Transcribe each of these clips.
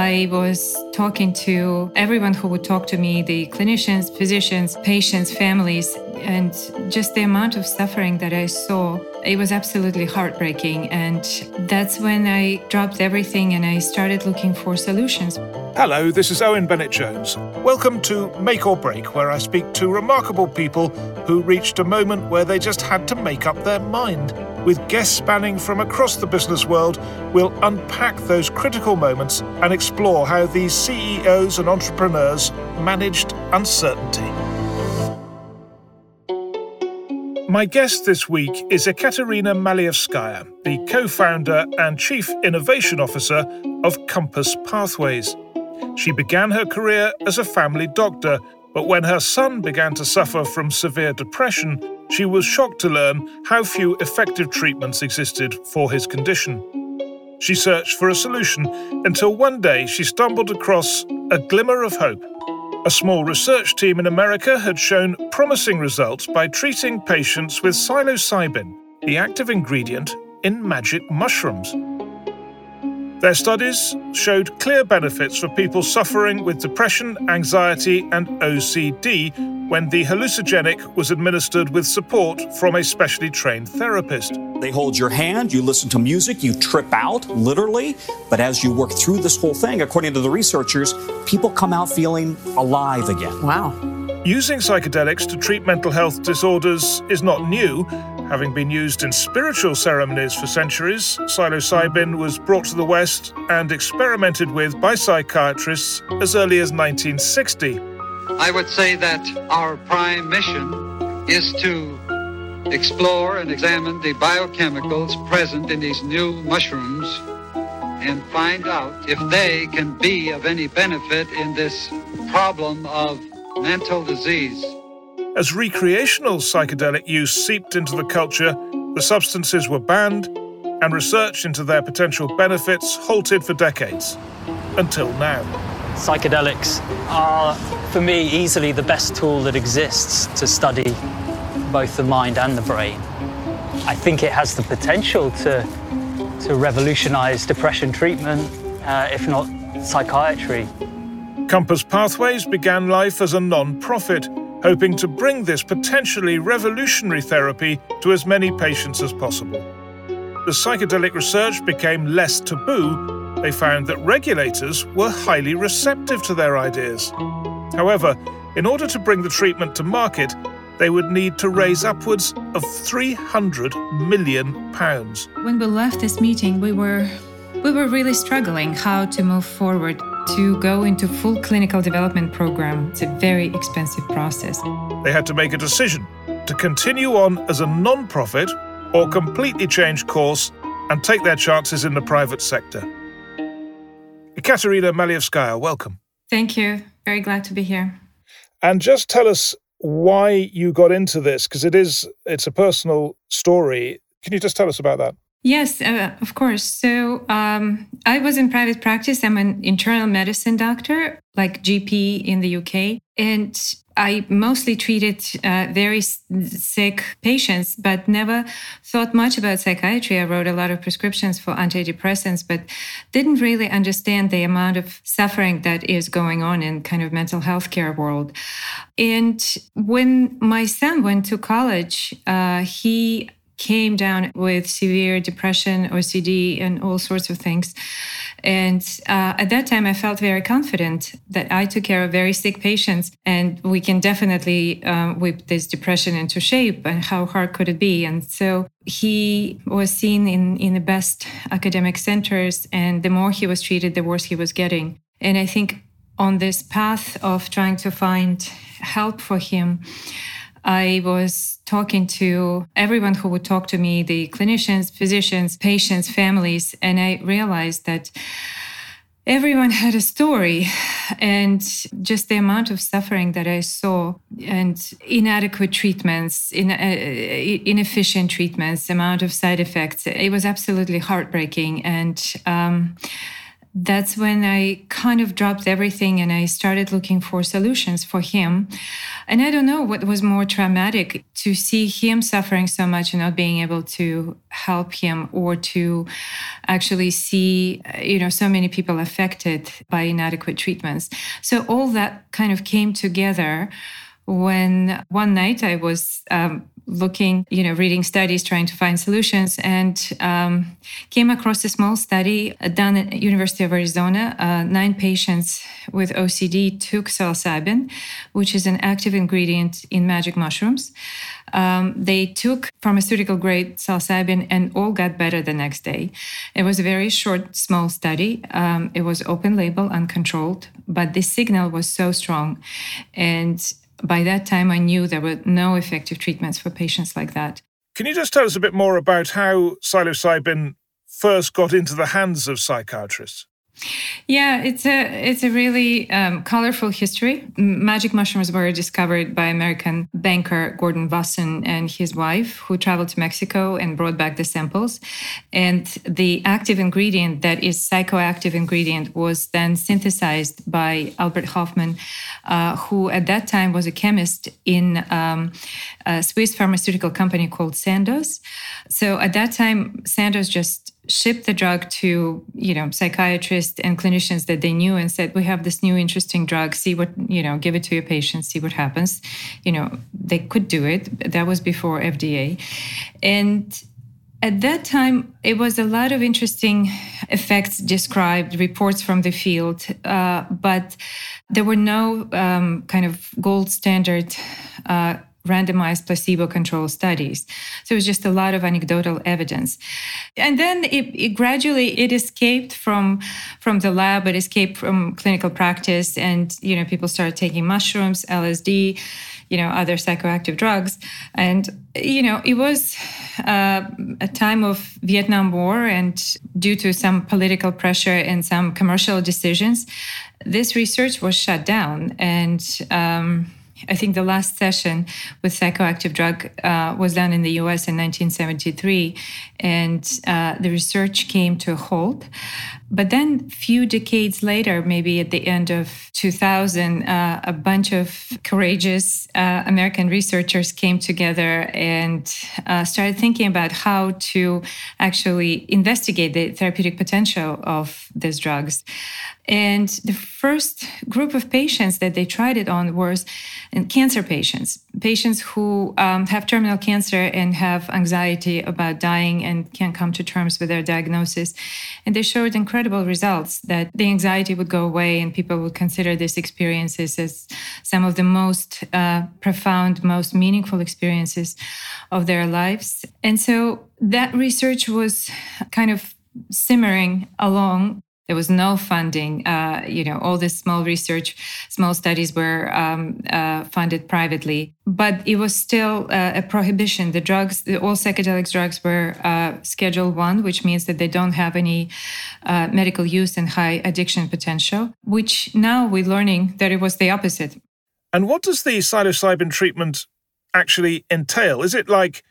I was talking to everyone who would talk to me the clinicians, physicians, patients, families, and just the amount of suffering that I saw. It was absolutely heartbreaking. And that's when I dropped everything and I started looking for solutions. Hello, this is Owen Bennett Jones. Welcome to Make or Break, where I speak to remarkable people who reached a moment where they just had to make up their mind. With guests spanning from across the business world, we'll unpack those critical moments and explore how these CEOs and entrepreneurs managed uncertainty. My guest this week is Ekaterina Malievskaia, the co founder and chief innovation officer of Compass Pathways. She began her career as a family doctor, but when her son began to suffer from severe depression, she was shocked to learn how few effective treatments existed for his condition. She searched for a solution until one day she stumbled across a glimmer of hope. A small research team in America had shown promising results by treating patients with psilocybin, the active ingredient in magic mushrooms. Their studies showed clear benefits for people suffering with depression, anxiety, and OCD when the hallucinogenic was administered with support from a specially trained therapist. They hold your hand, you listen to music, you trip out, literally. But as you work through this whole thing, according to the researchers, people come out feeling alive again. Wow. Using psychedelics to treat mental health disorders is not new. Having been used in spiritual ceremonies for centuries, psilocybin was brought to the West and experimented with by psychiatrists as early as 1960. I would say that our prime mission is to explore and examine the biochemicals present in these new mushrooms and find out if they can be of any benefit in this problem of mental disease. As recreational psychedelic use seeped into the culture, the substances were banned, and research into their potential benefits halted for decades. Until now. Psychedelics are, for me, easily the best tool that exists to study both the mind and the brain. I think it has the potential to, to revolutionize depression treatment, uh, if not psychiatry. Compass Pathways began life as a non profit, hoping to bring this potentially revolutionary therapy to as many patients as possible. As psychedelic research became less taboo, they found that regulators were highly receptive to their ideas. However, in order to bring the treatment to market, they would need to raise upwards of 300 million pounds. When we left this meeting, we were we were really struggling how to move forward to go into full clinical development program. It's a very expensive process. They had to make a decision to continue on as a non-profit or completely change course and take their chances in the private sector. Ekaterina Malievskaia, welcome. Thank you. Very glad to be here. And just tell us why you got into this because it is it's a personal story. Can you just tell us about that? Yes, uh, of course. So um, I was in private practice. I'm an internal medicine doctor, like GP in the UK. And I mostly treated uh, very sick patients, but never thought much about psychiatry. I wrote a lot of prescriptions for antidepressants, but didn't really understand the amount of suffering that is going on in kind of mental health care world. And when my son went to college, uh, he came down with severe depression, OCD, and all sorts of things. And uh, at that time, I felt very confident that I took care of very sick patients, and we can definitely uh, whip this depression into shape. And how hard could it be? And so he was seen in in the best academic centers, and the more he was treated, the worse he was getting. And I think on this path of trying to find help for him. I was talking to everyone who would talk to me the clinicians, physicians, patients, families, and I realized that everyone had a story and just the amount of suffering that I saw and inadequate treatments, in, uh, inefficient treatments, amount of side effects, it was absolutely heartbreaking. And um, that's when I kind of dropped everything and I started looking for solutions for him. And I don't know what was more traumatic to see him suffering so much and not being able to help him or to actually see, you know, so many people affected by inadequate treatments. So all that kind of came together when one night I was um, looking, you know, reading studies, trying to find solutions, and um, came across a small study done at University of Arizona. Uh, nine patients with OCD took psilocybin, which is an active ingredient in magic mushrooms. Um, they took pharmaceutical grade psilocybin and all got better the next day. It was a very short, small study. Um, it was open label, uncontrolled, but the signal was so strong. And by that time, I knew there were no effective treatments for patients like that. Can you just tell us a bit more about how psilocybin first got into the hands of psychiatrists? Yeah, it's a it's a really um, colorful history. Magic mushrooms were discovered by American banker Gordon Wasson and his wife, who traveled to Mexico and brought back the samples. And the active ingredient, that is psychoactive ingredient, was then synthesized by Albert Hofmann, uh, who at that time was a chemist in um, a Swiss pharmaceutical company called Sandoz. So at that time, Sandoz just shipped the drug to you know psychiatrists and clinicians that they knew and said we have this new interesting drug. See what you know give it to your patients see what happens. You know they could do it. That was before fda and at that time it was a lot of interesting effects described reports from the field uh, but there were no um, kind of gold standard uh, randomized placebo controlled studies. So it was just a lot of anecdotal evidence. And then it, it, gradually it escaped from from the lab it escaped from clinical practice and you know people started taking mushrooms lsd you know other psychoactive drugs. And you know it was uh, a time of vietnam war and due to some political pressure and some commercial decisions this research was shut down. And um, I think the last session with psychoactive drug uh, was done in the US in 1973, and uh, the research came to a halt. But then, few decades later, maybe at the end of 2000, uh, a bunch of courageous uh, American researchers came together and uh, started thinking about how to actually investigate the therapeutic potential of these drugs. And the first group of patients that they tried it on was cancer patients, patients who um, have terminal cancer and have anxiety about dying and can't come to terms with their diagnosis. And they showed incredible results that the anxiety would go away and people would consider these experiences as some of the most uh, profound, most meaningful experiences of their lives. And so that research was kind of simmering along there was no funding. Uh, you know, all this small research, small studies were um, uh, funded privately, but it was still uh, a prohibition. The drugs, the, all psychedelic drugs were uh, Schedule One, which means that they don't have any uh, medical use and high addiction potential. Which now we're learning that it was the opposite. And what does the psilocybin treatment actually entail? Is it like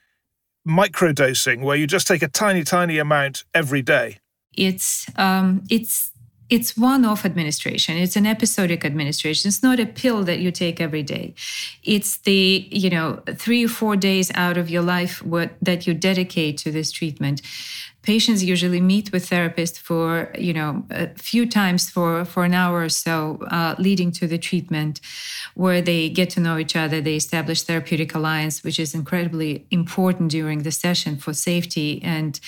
microdosing, where you just take a tiny, tiny amount every day? It's um, it's it's one-off administration. It's an episodic administration. It's not a pill that you take every day. It's the you know three or four days out of your life what that you dedicate to this treatment patients usually meet with therapists for you know a few times for for an hour or so uh, leading to the treatment where they get to know each other they establish therapeutic alliance which is incredibly important during the session for safety and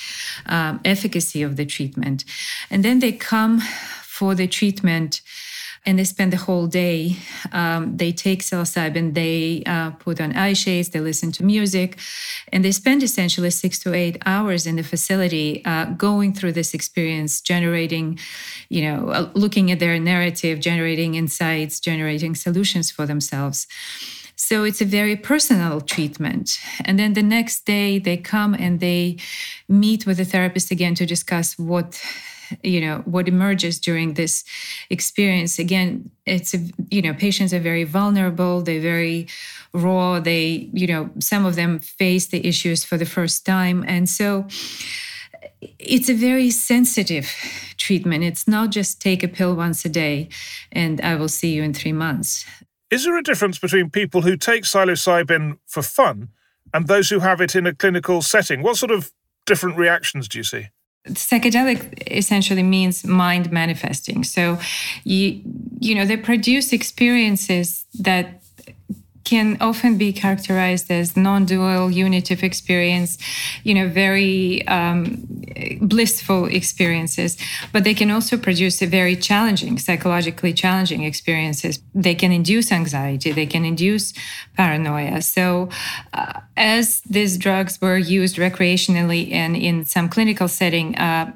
um, efficacy of the treatment. And then they come for the treatment and they spend the whole day. Um, they take psilocybin, they uh, put on eye shades, they listen to music, and they spend essentially six to eight hours in the facility uh, going through this experience, generating, you know, uh, looking at their narrative, generating insights, generating solutions for themselves. So it's a very personal treatment. And then the next day they come and they meet with the therapist again to discuss what you know what emerges during this experience. Again it's a, you know patients are very vulnerable they're very raw they you know some of them face the issues for the first time. And so it's a very sensitive treatment. It's not just take a pill once a day and i will see you in 3 months. Is there a difference between people who take psilocybin for fun and those who have it in a clinical setting? What sort of different reactions do you see psychedelic essentially means mind manifesting. So you you know they produce experiences that can often be characterized as non-dual unitive experience you know very um, blissful experiences but they can also produce a very challenging psychologically challenging experiences. They can induce anxiety they can induce paranoia. So uh, as these drugs were used recreationally and in some clinical setting uh,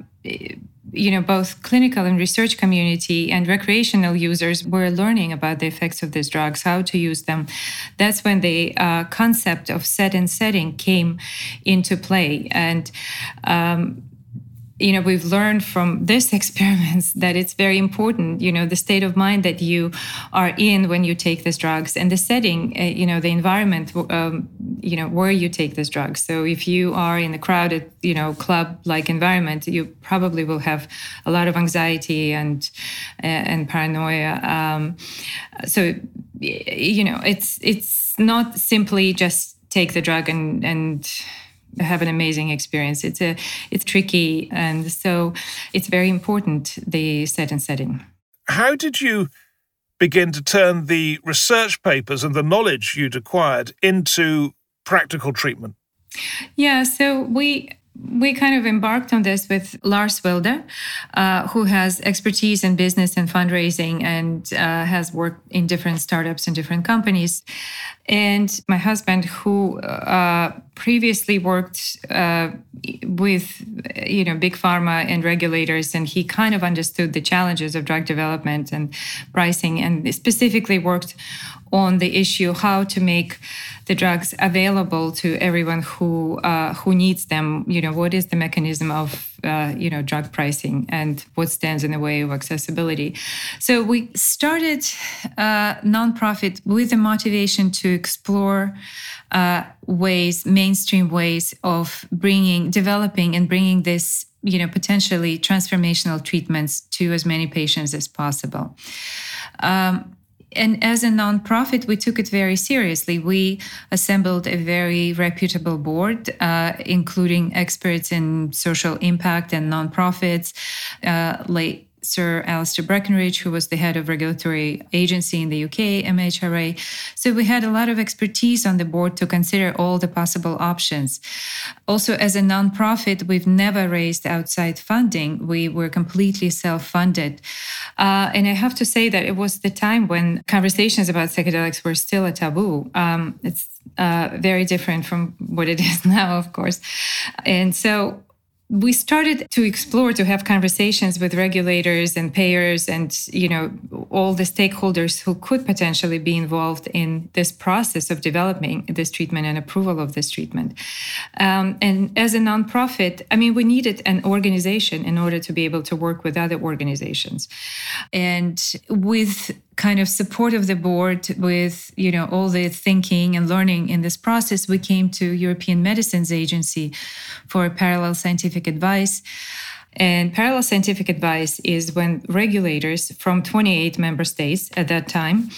you know both clinical and research community and recreational users were learning about the effects of these drugs how to use them. That's when the uh, concept of set and setting came into play. And um, you know we've learned from this experiments that it's very important you know the state of mind that you are in when you take these drugs and the setting uh, you know the environment um, you know where you take these drugs. So if you are in a crowded you know club like environment you probably will have a lot of anxiety and uh, and paranoia. Um, so you know it's it's not simply just take the drug and and have an amazing experience. It's a it's tricky, and so it's very important the set and setting. How did you begin to turn the research papers and the knowledge you'd acquired into practical treatment? Yeah, so we we kind of embarked on this with Lars Wilde, uh, who has expertise in business and fundraising and uh, has worked in different startups and different companies. And my husband, who uh, previously worked uh, with you know big pharma and regulators, and he kind of understood the challenges of drug development and pricing, and specifically worked on the issue how to make the drugs available to everyone who uh, who needs them. You know, what is the mechanism of uh, you know drug pricing and what stands in the way of accessibility? So we started a uh, nonprofit with the motivation to explore uh, ways, mainstream ways of bringing, developing, and bringing this you know potentially transformational treatments to as many patients as possible. Um, and as a nonprofit, we took it very seriously. We assembled a very reputable board, uh, including experts in social impact and nonprofits, uh, late Sir Alistair Breckenridge, who was the head of regulatory agency in the UK, MHRA. So we had a lot of expertise on the board to consider all the possible options. Also, as a nonprofit, we've never raised outside funding. We were completely self-funded. Uh, and I have to say that it was the time when conversations about psychedelics were still a taboo. Um, it's uh, very different from what it is now, of course. And so we started to explore to have conversations with regulators and payers and you know all the stakeholders who could potentially be involved in this process of developing this treatment and approval of this treatment. Um, and as a nonprofit i mean we needed an organization in order to be able to work with other organizations. And with kind of support of the board with you know all the thinking and learning in this process we came to european medicines agency for parallel scientific advice and parallel scientific advice is when regulators from 28 member states at that time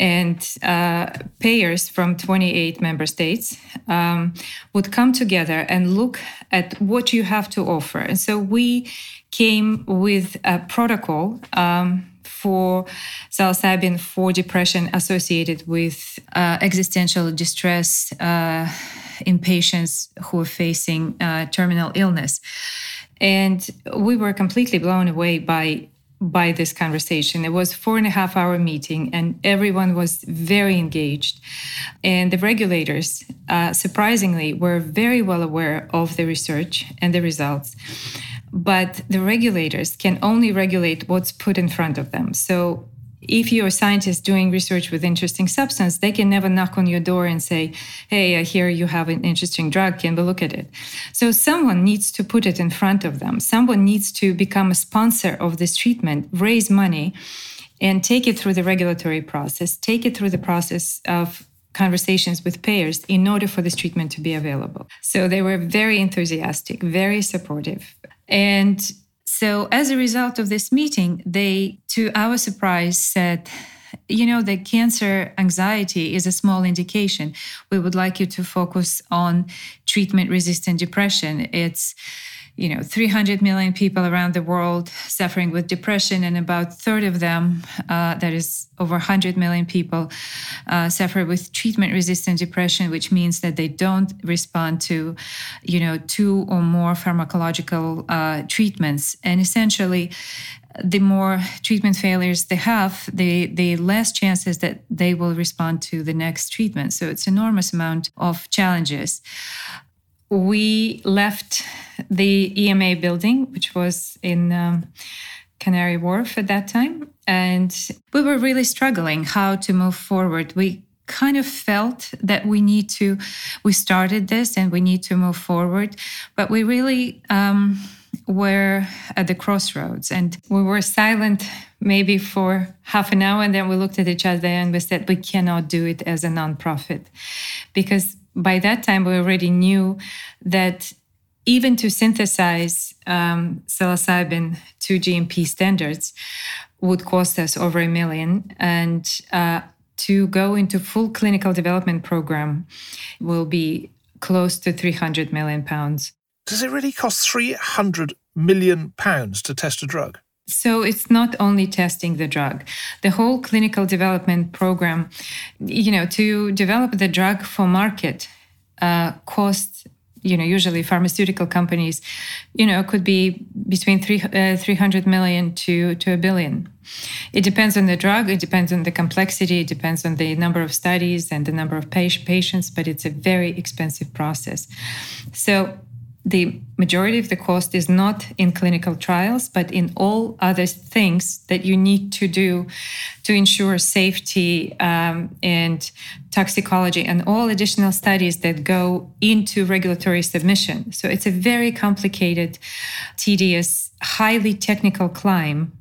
and uh, payers from 28 member states um, would come together and look at what you have to offer. And so we came with a protocol um, for psilocybin for depression associated with uh, existential distress uh, in patients who are facing uh, terminal illness. And we were completely blown away by by this conversation. It was four and a half hour meeting, and everyone was very engaged. And the regulators, uh, surprisingly, were very well aware of the research and the results but the regulators can only regulate what's put in front of them. So if you're a scientist doing research with interesting substance, they can never knock on your door and say, Hey, uh, I hear you have an interesting drug. Can we look at it? So someone needs to put it in front of them. Someone needs to become a sponsor of this treatment, raise money, and take it through the regulatory process, take it through the process of conversations with payers in order for this treatment to be available. So they were very enthusiastic, very supportive. And so, as a result of this meeting, they, to our surprise, said, you know, the cancer anxiety is a small indication. We would like you to focus on treatment resistant depression. It's you know 300 million people around the world suffering with depression and about a third of them uh, that is over 100 million people uh, suffer with treatment resistant depression which means that they don't respond to you know two or more pharmacological uh, treatments and essentially the more treatment failures they have, the, the less chances that they will respond to the next treatment. So it's enormous amount of challenges. We left the EMA building, which was in um, Canary Wharf at that time, and we were really struggling how to move forward. We kind of felt that we need to, we started this and we need to move forward, but we really, um, were at the crossroads and we were silent maybe for half an hour and then we looked at each other and we said we cannot do it as a nonprofit because by that time we already knew that even to synthesize um, psilocybin to GMP standards would cost us over a million and uh, to go into full clinical development program will be close to 300 million pounds does it really cost 300 million pounds to test a drug? So it's not only testing the drug. The whole clinical development program, you know, to develop the drug for market uh, costs, you know, usually pharmaceutical companies, you know, could be between three, uh, 300 million to, to a billion. It depends on the drug, it depends on the complexity, it depends on the number of studies and the number of patients, but it's a very expensive process. So the majority of the cost is not in clinical trials, but in all other things that you need to do to ensure safety um, and toxicology and all additional studies that go into regulatory submission. So it's a very complicated, tedious, highly technical climb,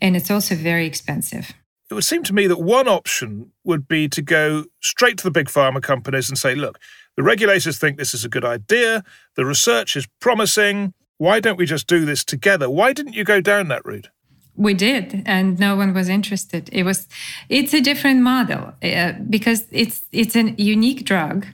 and it's also very expensive. It would seem to me that one option would be to go straight to the big pharma companies and say, look, the regulators think this is a good idea. The research is promising. Why don't we just do this together? Why didn't you go down that route? We did and no one was interested. It was it's a different model uh, because it's it's a unique drug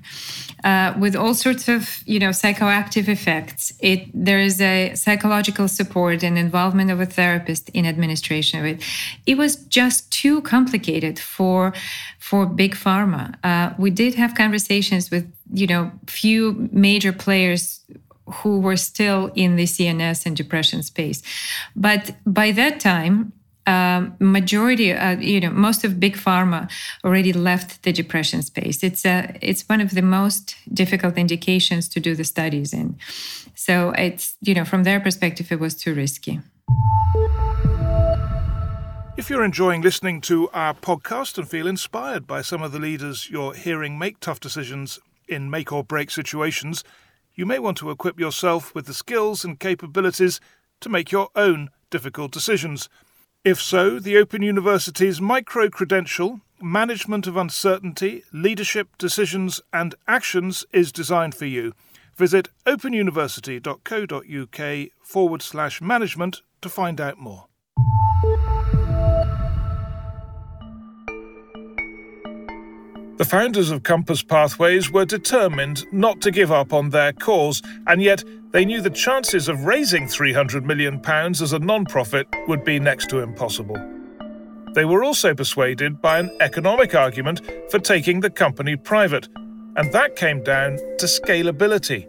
uh, with all sorts of you know psychoactive effects. It there is a psychological support and involvement of a therapist in administration of it. It was just too complicated for for big pharma. Uh, we did have conversations with you know few major players who were still in the CNS and depression space. But by that time, um, majority, uh, you know, most of big pharma already left the depression space. It's a, uh, it's one of the most difficult indications to do the studies in. So it's, you know, from their perspective, it was too risky. If you're enjoying listening to our podcast and feel inspired by some of the leaders you're hearing make tough decisions in make or break situations, you may want to equip yourself with the skills and capabilities to make your own difficult decisions. If so, the Open University's micro credential, Management of Uncertainty, Leadership, Decisions and Actions is designed for you. Visit openuniversity.co.uk forward slash management to find out more. The founders of Compass Pathways were determined not to give up on their cause, and yet they knew the chances of raising £300 million as a non profit would be next to impossible. They were also persuaded by an economic argument for taking the company private, and that came down to scalability.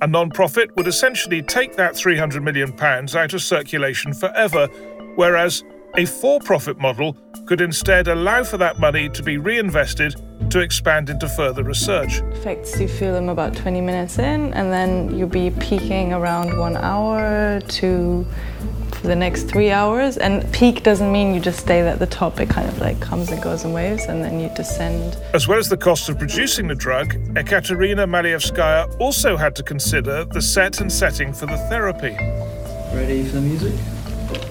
A non profit would essentially take that £300 million out of circulation forever, whereas a for profit model could instead allow for that money to be reinvested to expand into further research. Effects, you feel them about 20 minutes in, and then you'll be peaking around one hour to for the next three hours. And peak doesn't mean you just stay at the top, it kind of like comes and goes in waves, and then you descend. As well as the cost of producing the drug, Ekaterina Malievskaia also had to consider the set and setting for the therapy. Ready for the music?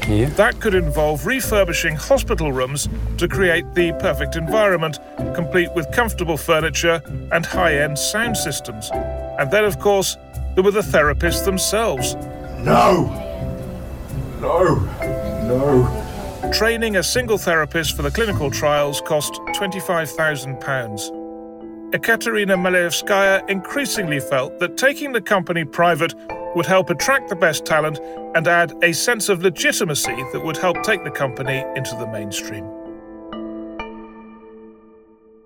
Yeah. That could involve refurbishing hospital rooms to create the perfect environment, complete with comfortable furniture and high end sound systems. And then, of course, there were the therapists themselves. No! No! No! Training a single therapist for the clinical trials cost £25,000. Ekaterina Malievskaia increasingly felt that taking the company private would help attract the best talent and add a sense of legitimacy that would help take the company into the mainstream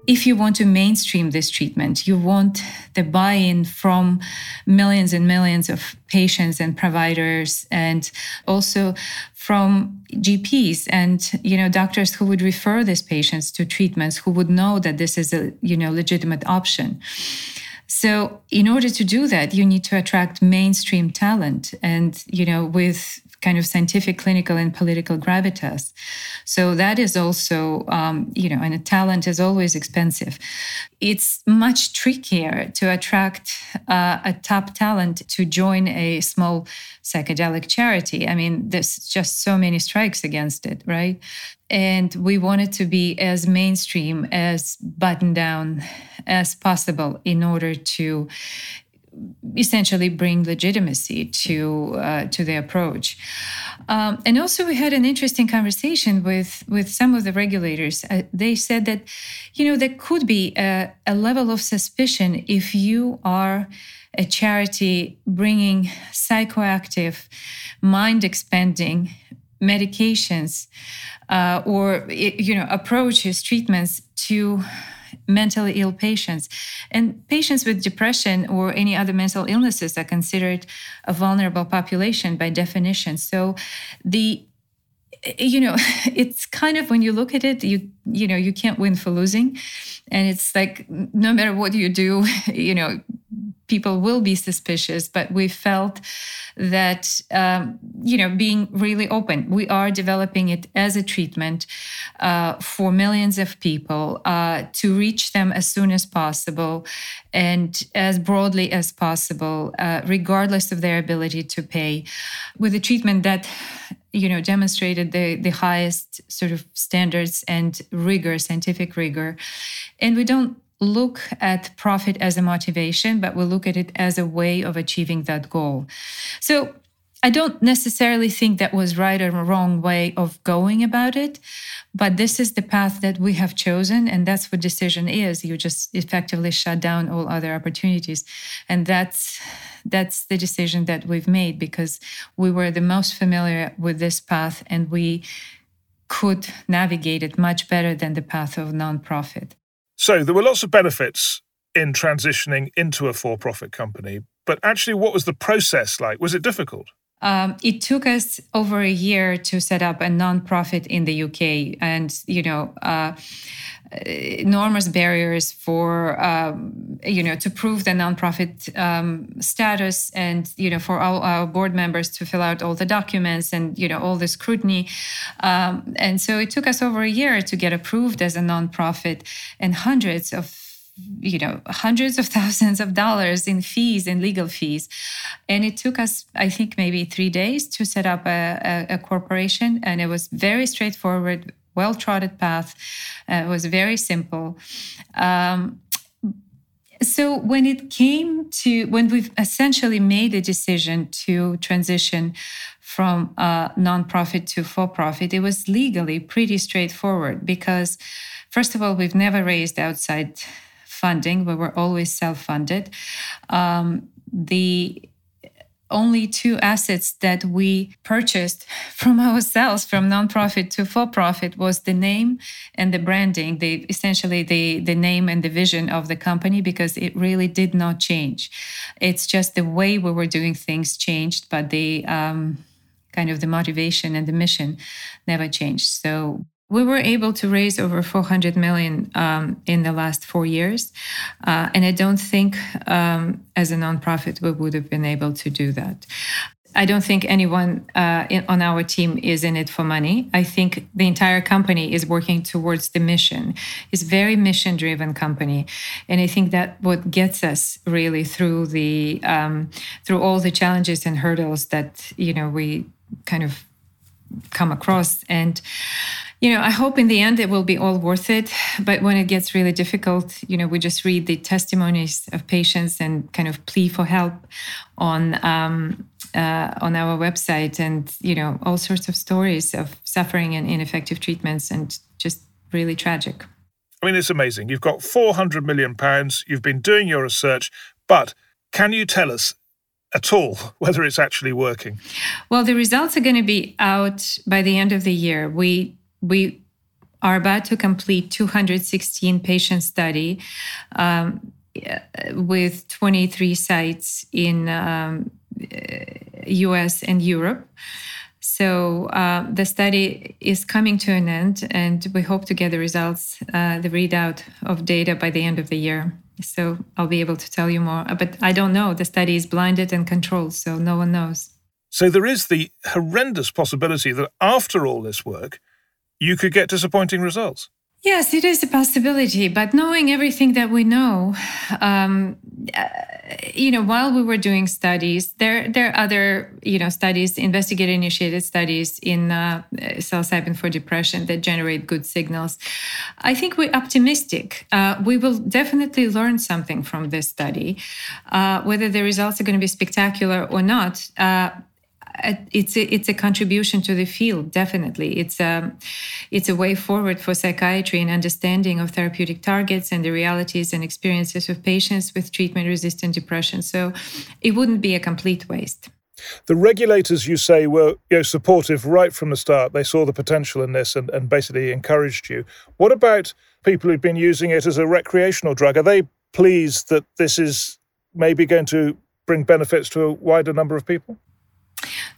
if you want to mainstream this treatment, you want the buy in from millions and millions of patients and providers, and also from GPs and you know doctors who would refer these patients to treatments who would know that this is a you know legitimate option. So in order to do that, you need to attract mainstream talent and you know with kind of scientific, clinical, and political gravitas. So that is also, um, you know, and a talent is always expensive. It's much trickier to attract uh, a top talent to join a small psychedelic charity. I mean, there's just so many strikes against it, right? And we wanted to be as mainstream, as buttoned down as possible in order to essentially bring legitimacy to uh, to the approach. Um, and also, we had an interesting conversation with with some of the regulators. Uh, they said that, you know, there could be a, a level of suspicion if you are a charity bringing psychoactive, mind expanding medications uh, or you know approaches treatments to mentally ill patients. And patients with depression or any other mental illnesses are considered a vulnerable population by definition. So the you know it's kind of when you look at it you you know you can't win for losing and it's like no matter what you do you know people will be suspicious, but we felt that, um, you know, being really open, we are developing it as a treatment uh, for millions of people uh, to reach them as soon as possible and as broadly as possible, uh, regardless of their ability to pay, with a treatment that you know demonstrated the the highest sort of standards and rigor scientific rigor. And we don't look at profit as a motivation, but we look at it as a way of achieving that goal. So I don't necessarily think that was right or wrong way of going about it, but this is the path that we have chosen, and that's what decision is. You just effectively shut down all other opportunities, and that's that's the decision that we've made because we were the most familiar with this path, and we could navigate it much better than the path of nonprofit. So there were lots of benefits in transitioning into a for profit company. But actually, what was the process like? Was it difficult? Um, it took us over a year to set up a nonprofit in the UK, and you know, uh, enormous barriers for um, you know to prove the nonprofit um, status, and you know, for all our board members to fill out all the documents, and you know, all the scrutiny. Um, and so it took us over a year to get approved as a nonprofit, and hundreds of you know hundreds of thousands of dollars in fees and legal fees. And it took us i think maybe three days to set up a, a, a corporation. And it was very straightforward well trodden path. Uh, it was very simple. Um, so when it came to when we've essentially made a decision to transition from uh, nonprofit to for profit, it was legally pretty straightforward because, first of all, we've never raised outside funding. but We were always self funded. Um, the only two assets that we purchased from ourselves from nonprofit to for profit was the name and the branding the essentially the the name and the vision of the company because it really did not change it's just the way we were doing things changed but the um, kind of the motivation and the mission never changed so we were able to raise over 400 million um, in the last four years. Uh, and I don't think um, as a nonprofit we would have been able to do that. I don't think anyone uh, in, on our team is in it for money. I think the entire company is working towards the mission. It's very mission-driven company, and I think that what gets us really through the um, through all the challenges and hurdles that you know we kind of come across and you know, I hope in the end it will be all worth it. But when it gets really difficult, you know, we just read the testimonies of patients and kind of plea for help on um, uh, on our website, and you know, all sorts of stories of suffering and ineffective treatments, and just really tragic. I mean, it's amazing. You've got 400 million pounds. You've been doing your research, but can you tell us at all whether it's actually working? Well, the results are going to be out by the end of the year. We we are about to complete 216 patient study um, with 23 sites in um, U.S. and Europe. So uh, the study is coming to an end, and we hope to get the results, uh, the readout of data by the end of the year. So I'll be able to tell you more. Uh, but I don't know. The study is blinded and controlled, so no one knows. So there is the horrendous possibility that after all this work, you could get disappointing results. Yes, it is a possibility. But knowing everything that we know, um, uh, you know, while we were doing studies, there there are other you know studies, investigator-initiated studies in uh, psilocybin for depression that generate good signals. I think we're optimistic. Uh, we will definitely learn something from this study, uh, whether the results are going to be spectacular or not uh, it's a, it's a contribution to the field definitely. It's a um, it's a way forward for psychiatry and understanding of therapeutic targets and the realities and experiences of patients with treatment resistant depression. So it wouldn't be a complete waste. The regulators you say were you know, supportive right from the start. They saw the potential in this and, and basically encouraged you. What about people who've been using it as a recreational drug? Are they pleased that this is maybe going to bring benefits to a wider number of people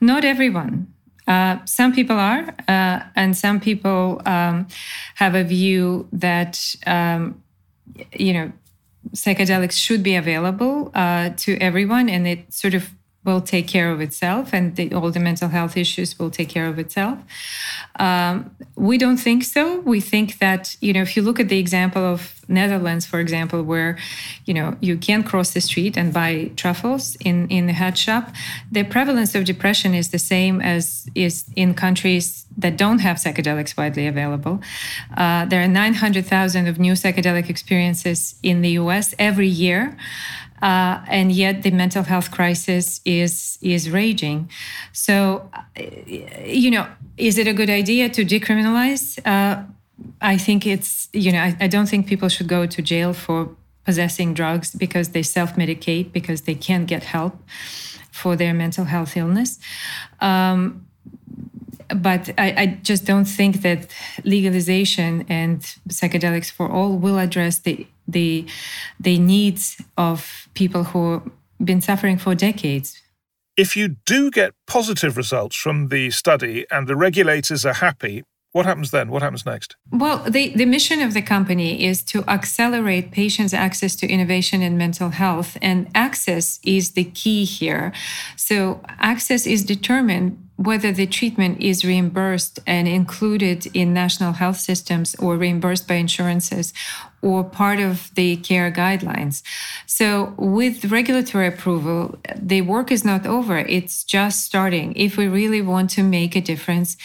not everyone. Uh, some people are, uh, and some people um, have a view that um, you know psychedelics should be available uh, to everyone, and it sort of will take care of itself and the, all the mental health issues will take care of itself. Um, we don't think so. We think that, you know, if you look at the example of Netherlands, for example, where, you know, you can cross the street and buy truffles in, in the head shop, the prevalence of depression is the same as is in countries that don't have psychedelics widely available. Uh, there are 900,000 of new psychedelic experiences in the US every year. Uh, and yet the mental health crisis is is raging. So, uh, you know, is it a good idea to decriminalize? Uh, I think it's you know I, I, don't think people should go to jail for possessing drugs because they self-medicate because they can't get help for their mental health illness. Um, but I, I, just don't think that legalization and psychedelics for all will address the the the needs of people who have been suffering for decades. If you do get positive results from the study and the regulators are happy, what happens then? What happens next? Well, the, the mission of the company is to accelerate patients' access to innovation in mental health, and access is the key here. So, access is determined whether the treatment is reimbursed and included in national health systems or reimbursed by insurances or part of the care guidelines. So, with regulatory approval, the work is not over, it's just starting. If we really want to make a difference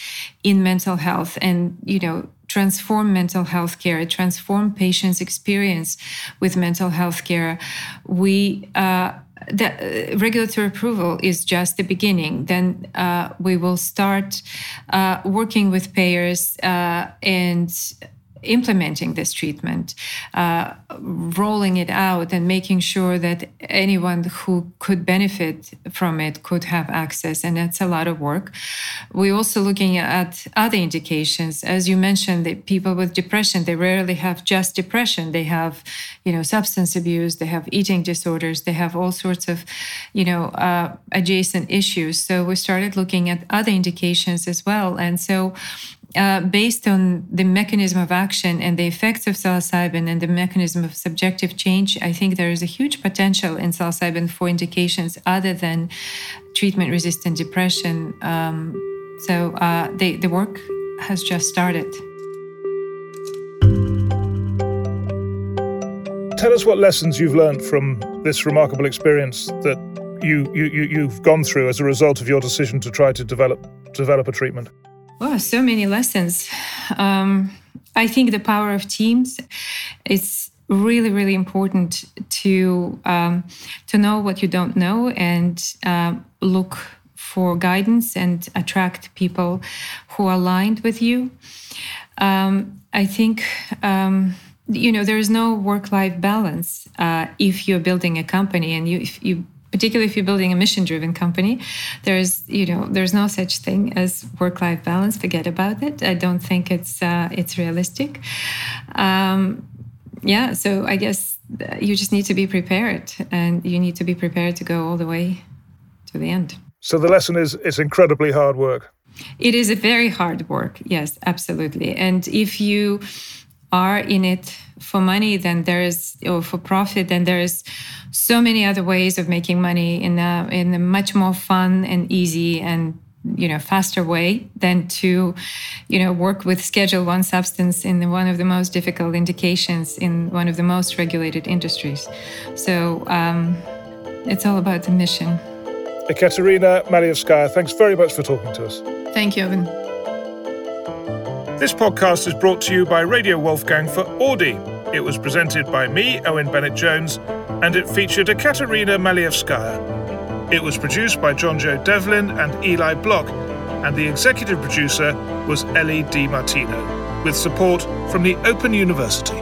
in mental health and, you know, transform mental health care, transform patients' experience with mental health care, we uh, the uh, regulatory approval is just the beginning. Then uh, we will start uh, working with payers uh, and implementing this treatment, uh, rolling it out, and making sure that anyone who could benefit from it could have access. And that's a lot of work. We're also looking at other indications. As you mentioned, that people with depression, they rarely have just depression. They have, you know, substance abuse, they have eating disorders, they have all sorts of, you know, uh, adjacent issues. So we started looking at other indications as well. And so uh, based on the mechanism of action and the effects of psilocybin and the mechanism of subjective change, I think there is a huge potential in psilocybin for indications other than treatment resistant depression. Um, so uh, the, the work has just started. Tell us what lessons you've learned from this remarkable experience that you, you, you, you've gone through as a result of your decision to try to develop, develop a treatment. Oh, so many lessons. Um, I think the power of teams is really, really important to um, to know what you don't know and uh, look for guidance and attract people who are aligned with you. Um, I think um, you know there is no work-life balance uh, if you're building a company and you if you particularly if you're building a mission-driven company, there's you know there's no such thing as work-life balance. Forget about it. I don't think it's uh, it's realistic. Um, yeah, so I guess you just need to be prepared, and you need to be prepared to go all the way to the end. So the lesson is it's incredibly hard work. It is a very hard work. Yes, absolutely. And if you are in it for money, then there is, or for profit, then there is so many other ways of making money in a in a much more fun and easy and you know faster way than to you know work with schedule one substance in one of the most difficult indications in one of the most regulated industries so um, it's all about the mission Ekaterina Malievskaia, thanks very much for talking to us. Thank you, Owen. This podcast is brought to you by Radio Wolfgang for Auddy. It was presented by me, Owen Bennett Jones, and it featured Ekaterina Malievskaia. It was produced by John Jo Devlin and Eli Block, and the executive producer was Ellie Di Martino, with support from the Open University.